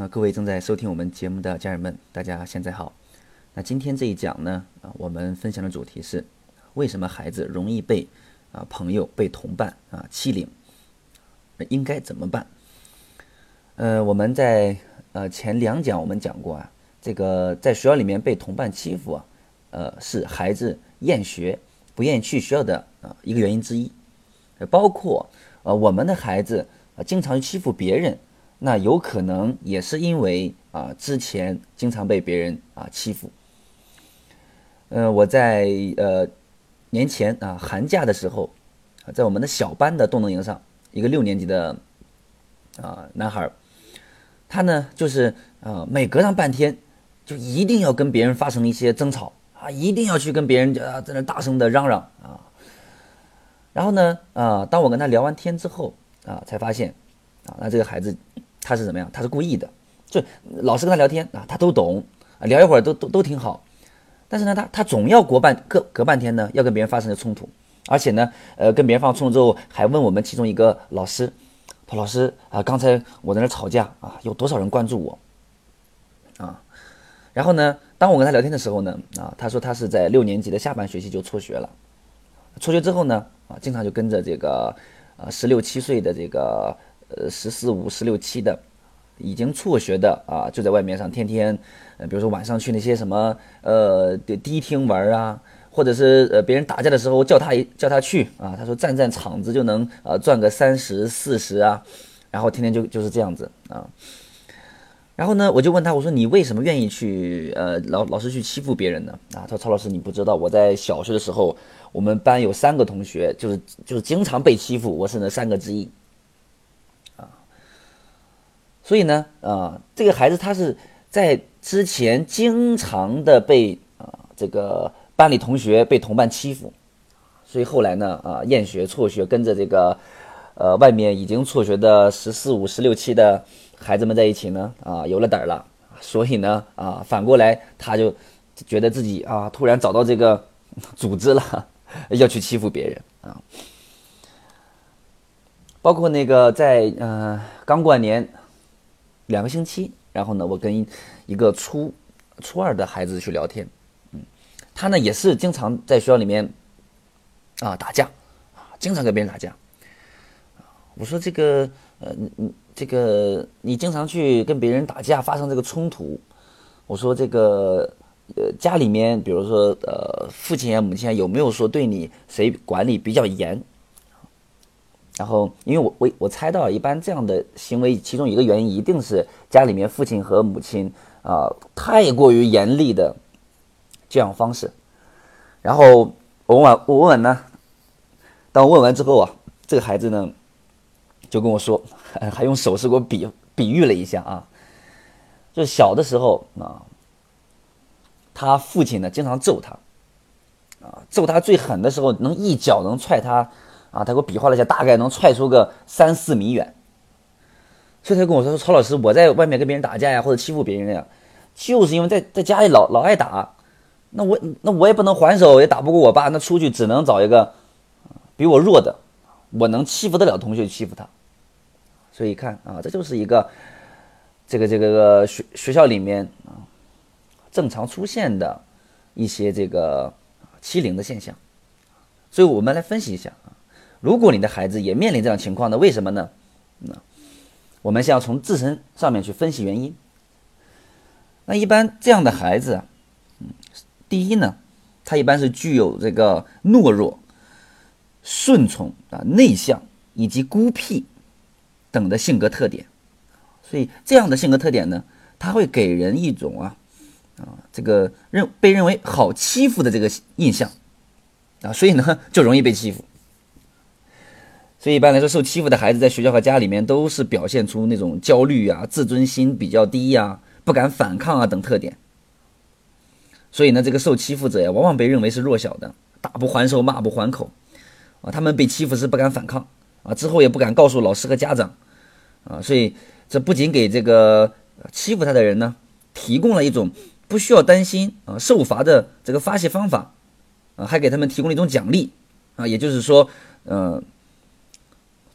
那各位正在收听我们节目的家人们，大家现在好。那今天这一讲呢，啊，我们分享的主题是为什么孩子容易被啊朋友、被同伴啊欺凌，应该怎么办？呃，我们在呃前两讲我们讲过啊，这个在学校里面被同伴欺负啊，呃，是孩子厌学、不愿意去学校的啊一个原因之一，包括呃我们的孩子啊经常欺负别人。那有可能也是因为啊，之前经常被别人啊欺负。呃，我在呃年前啊寒假的时候，在我们的小班的动能营上，一个六年级的啊男孩，他呢就是啊每隔上半天，就一定要跟别人发生一些争吵啊，一定要去跟别人啊在那大声的嚷嚷啊。然后呢啊，当我跟他聊完天之后啊，才发现啊，那这个孩子。他是怎么样？他是故意的，就老师跟他聊天啊，他都懂啊，聊一会儿都都都挺好。但是呢，他他总要隔半隔隔半天呢，要跟别人发生冲突，而且呢，呃，跟别人发生冲突之后，还问我们其中一个老师，他老师啊，刚才我在那吵架啊，有多少人关注我啊？然后呢，当我跟他聊天的时候呢，啊，他说他是在六年级的下半学期就辍学了，辍学之后呢，啊，经常就跟着这个呃十六七岁的这个。呃，十四五、十六七的，已经辍学的啊，就在外面上天天，呃，比如说晚上去那些什么呃迪厅玩啊，或者是呃别人打架的时候叫他一叫他去啊，他说站站场子就能呃赚个三十四十啊，然后天天就就是这样子啊。然后呢，我就问他，我说你为什么愿意去呃老老是去欺负别人呢？啊，他说曹老师你不知道，我在小学的时候，我们班有三个同学，就是就是经常被欺负，我是那三个之一。所以呢，啊，这个孩子他是在之前经常的被啊这个班里同学被同伴欺负，所以后来呢，啊厌学辍学，跟着这个呃外面已经辍学的十四五、十六七的孩子们在一起呢，啊有了胆儿了，所以呢，啊反过来他就觉得自己啊突然找到这个组织了，要去欺负别人啊，包括那个在嗯刚过完年。两个星期，然后呢，我跟一个初初二的孩子去聊天，嗯，他呢也是经常在学校里面啊打架，啊，经常跟别人打架。我说这个呃，你这个你经常去跟别人打架，发生这个冲突，我说这个呃家里面，比如说呃父亲啊母亲啊，有没有说对你谁管理比较严？然后，因为我我我猜到，一般这样的行为，其中一个原因一定是家里面父亲和母亲啊太过于严厉的这样方式。然后我问完我问完呢，当我问完之后啊，这个孩子呢就跟我说，还用手势给我比比喻了一下啊，就小的时候啊，他父亲呢经常揍他，啊揍他最狠的时候能一脚能踹他。啊，他给我比划了一下，大概能踹出个三四米远。所以他跟我说：“说曹老师，我在外面跟别人打架呀，或者欺负别人呀，就是因为在在家里老老爱打。那我那我也不能还手，也打不过我爸，那出去只能找一个比我弱的，我能欺负得了同学欺负他。所以看啊，这就是一个这个这个学学校里面啊正常出现的一些这个欺凌的现象。所以我们来分析一下啊。”如果你的孩子也面临这样情况呢？为什么呢？那我们先要从自身上面去分析原因。那一般这样的孩子，嗯，第一呢，他一般是具有这个懦弱、顺从啊、内向以及孤僻等的性格特点。所以这样的性格特点呢，他会给人一种啊啊这个认被认为好欺负的这个印象啊，所以呢就容易被欺负。所以一般来说，受欺负的孩子在学校和家里面都是表现出那种焦虑啊、自尊心比较低呀、不敢反抗啊等特点。所以呢，这个受欺负者呀，往往被认为是弱小的，打不还手，骂不还口，啊，他们被欺负时不敢反抗，啊，之后也不敢告诉老师和家长，啊，所以这不仅给这个欺负他的人呢，提供了一种不需要担心啊受罚的这个发泄方法，啊，还给他们提供了一种奖励，啊，也就是说，嗯。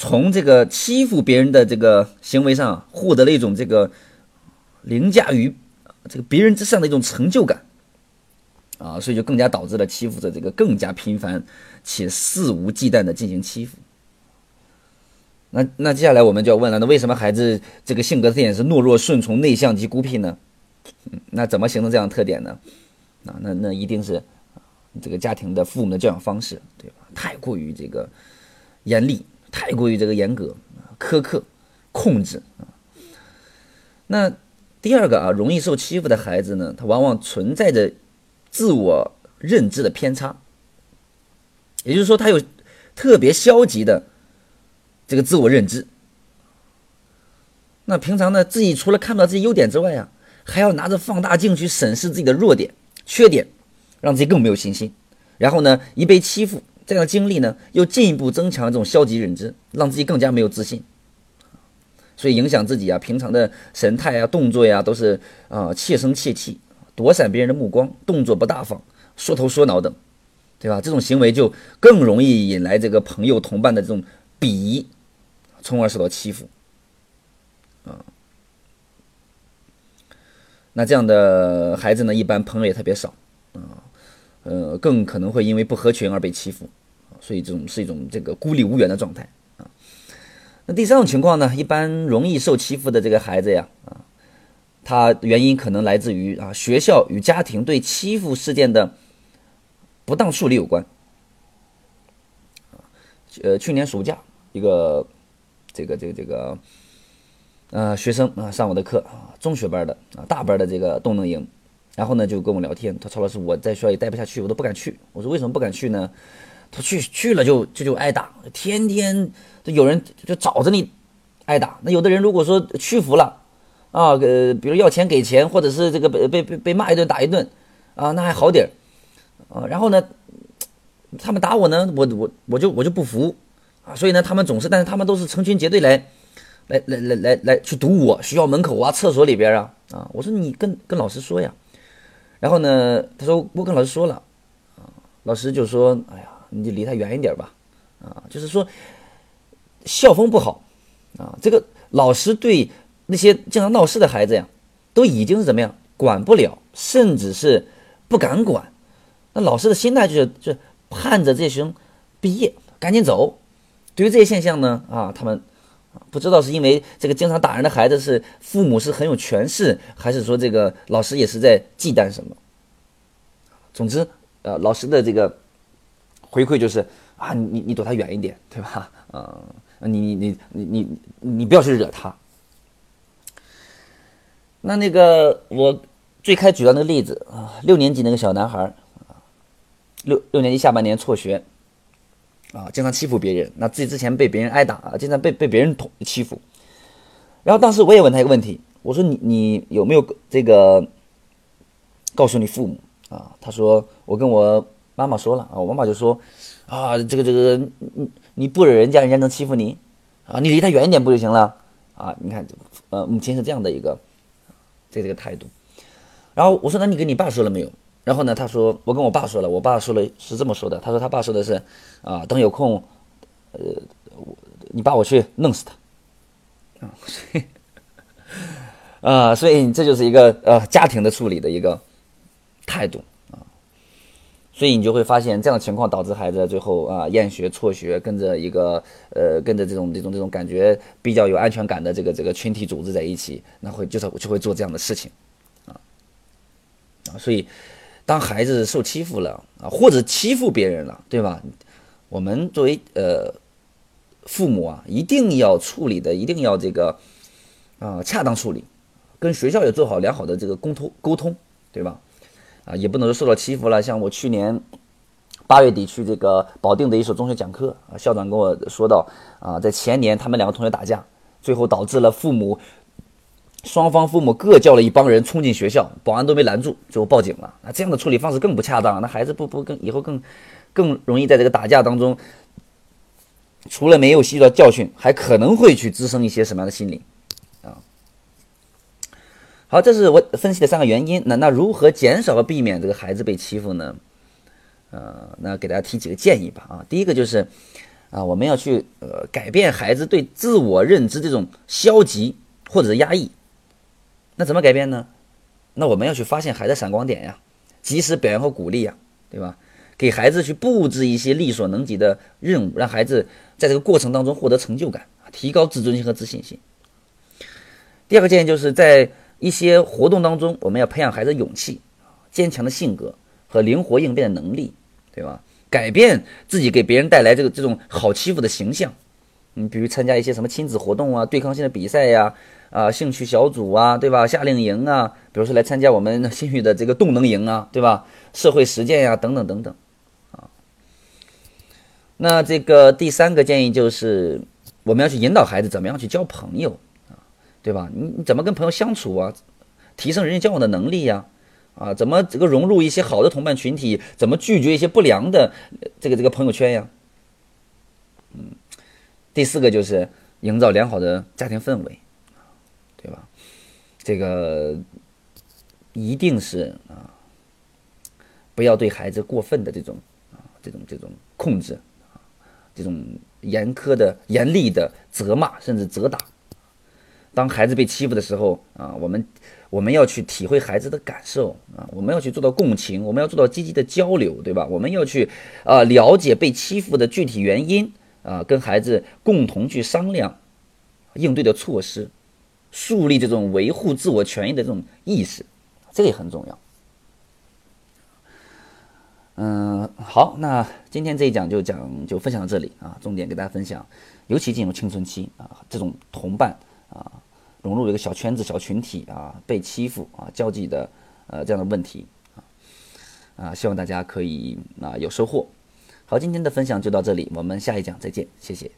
从这个欺负别人的这个行为上获得了一种这个凌驾于这个别人之上的一种成就感啊，所以就更加导致了欺负者这个更加频繁且肆无忌惮的进行欺负。那那接下来我们就要问了，那为什么孩子这个性格特点是懦弱、顺从、内向及孤僻呢？那怎么形成这样的特点呢？啊，那那一定是这个家庭的父母的教养方式，对吧？太过于这个严厉，太过于这个严格、苛刻、控制啊。那第二个啊，容易受欺负的孩子呢，他往往存在着自我认知的偏差，也就是说，他有特别消极的这个自我认知。那平常呢，自己除了看不到自己优点之外啊。还要拿着放大镜去审视自己的弱点、缺点，让自己更没有信心。然后呢，一被欺负，这样的经历呢，又进一步增强这种消极认知，让自己更加没有自信。所以影响自己啊，平常的神态啊、动作呀，都是啊怯声怯气，躲闪别人的目光，动作不大方，缩头缩脑等，对吧？这种行为就更容易引来这个朋友、同伴的这种鄙夷，从而受到欺负。啊。那这样的孩子呢，一般朋友也特别少，啊，呃，更可能会因为不合群而被欺负，所以这种是一种这个孤立无援的状态啊。那第三种情况呢，一般容易受欺负的这个孩子呀，啊，他原因可能来自于啊学校与家庭对欺负事件的不当处理有关。呃，去年暑假一个这个这个这个。呃，学生啊，上我的课啊，中学班的啊，大班的这个动能营，然后呢就跟我聊天，他曹老师，我在学校也待不下去，我都不敢去。我说为什么不敢去呢？他去去了就就就挨打，天天有人就找着你挨打。那有的人如果说屈服了啊，呃，比如要钱给钱，或者是这个被被被被骂一顿打一顿啊，那还好点儿啊。然后呢，他们打我呢，我我我就我就不服啊，所以呢，他们总是，但是他们都是成群结队来。来来来来来去堵我学校门口啊厕所里边啊啊！我说你跟跟老师说呀，然后呢，他说我跟老师说了，啊，老师就说，哎呀，你就离他远一点吧，啊，就是说校风不好啊，这个老师对那些经常闹事的孩子呀，都已经是怎么样管不了，甚至是不敢管，那老师的心态就是就盼着这些学生毕业赶紧走。对于这些现象呢，啊，他们。不知道是因为这个经常打人的孩子是父母是很有权势，还是说这个老师也是在忌惮什么？总之，呃，老师的这个回馈就是啊，你你躲他远一点，对吧？啊，你你你你你你不要去惹他。那那个我最开举到那个例子啊，六年级那个小男孩啊，六六年级下半年辍学。啊，经常欺负别人，那自己之前被别人挨打啊，经常被被别人捅欺负。然后当时我也问他一个问题，我说你你有没有这个告诉你父母啊？他说我跟我妈妈说了啊，我妈妈就说啊，这个这个你你不惹人家，人家能欺负你啊？你离他远一点不就行了啊？你看，呃，母亲是这样的一个这这个态度。然后我说那你跟你爸说了没有？然后呢？他说我跟我爸说了，我爸说了是这么说的。他说他爸说的是，啊，等有空，呃，你爸我去弄死他，啊，所以，啊，所以这就是一个呃家庭的处理的一个态度啊。所以你就会发现这样的情况导致孩子最后啊厌学辍学，跟着一个呃跟着这种这种这种感觉比较有安全感的这个这个群体组织在一起，那会就是就会做这样的事情，啊啊，所以。当孩子受欺负了啊，或者欺负别人了，对吧？我们作为呃父母啊，一定要处理的，一定要这个啊恰当处理，跟学校也做好良好的这个沟通沟通，对吧？啊，也不能说受到欺负了。像我去年八月底去这个保定的一所中学讲课啊，校长跟我说到啊，在前年他们两个同学打架，最后导致了父母。双方父母各叫了一帮人冲进学校，保安都没拦住，最后报警了。那这样的处理方式更不恰当，那孩子不不更以后更更容易在这个打架当中，除了没有吸取到教训，还可能会去滋生一些什么样的心理？好，这是我分析的三个原因。那那如何减少和避免这个孩子被欺负呢？呃，那给大家提几个建议吧。啊，第一个就是啊，我们要去呃改变孩子对自我认知这种消极或者是压抑。那怎么改变呢？那我们要去发现孩子闪光点呀，及时表扬和鼓励呀，对吧？给孩子去布置一些力所能及的任务，让孩子在这个过程当中获得成就感，提高自尊心和自信心。第二个建议就是在一些活动当中，我们要培养孩子勇气、坚强的性格和灵活应变的能力，对吧？改变自己给别人带来这个这种好欺负的形象。你比如参加一些什么亲子活动啊、对抗性的比赛呀、啊兴趣小组啊，对吧？夏令营啊，比如说来参加我们新宇的这个动能营啊，对吧？社会实践呀，等等等等。啊那这个第三个建议就是，我们要去引导孩子怎么样去交朋友，对吧？你你怎么跟朋友相处啊？提升人际交往的能力呀，啊，怎么这个融入一些好的同伴群体？怎么拒绝一些不良的这个这个朋友圈呀？嗯，第四个就是营造良好的家庭氛围，对吧？这个一定是啊，不要对孩子过分的这种啊这种这种控制啊。这种严苛的、严厉的责骂，甚至责打。当孩子被欺负的时候啊，我们我们要去体会孩子的感受啊，我们要去做到共情，我们要做到积极的交流，对吧？我们要去啊了解被欺负的具体原因啊，跟孩子共同去商量应对的措施，树立这种维护自我权益的这种意识，这个也很重要。嗯，好，那今天这一讲就讲就分享到这里啊，重点给大家分享，尤其进入青春期啊，这种同伴啊，融入一个小圈子、小群体啊，被欺负啊，交际的呃这样的问题啊，啊，希望大家可以啊有收获。好，今天的分享就到这里，我们下一讲再见，谢谢。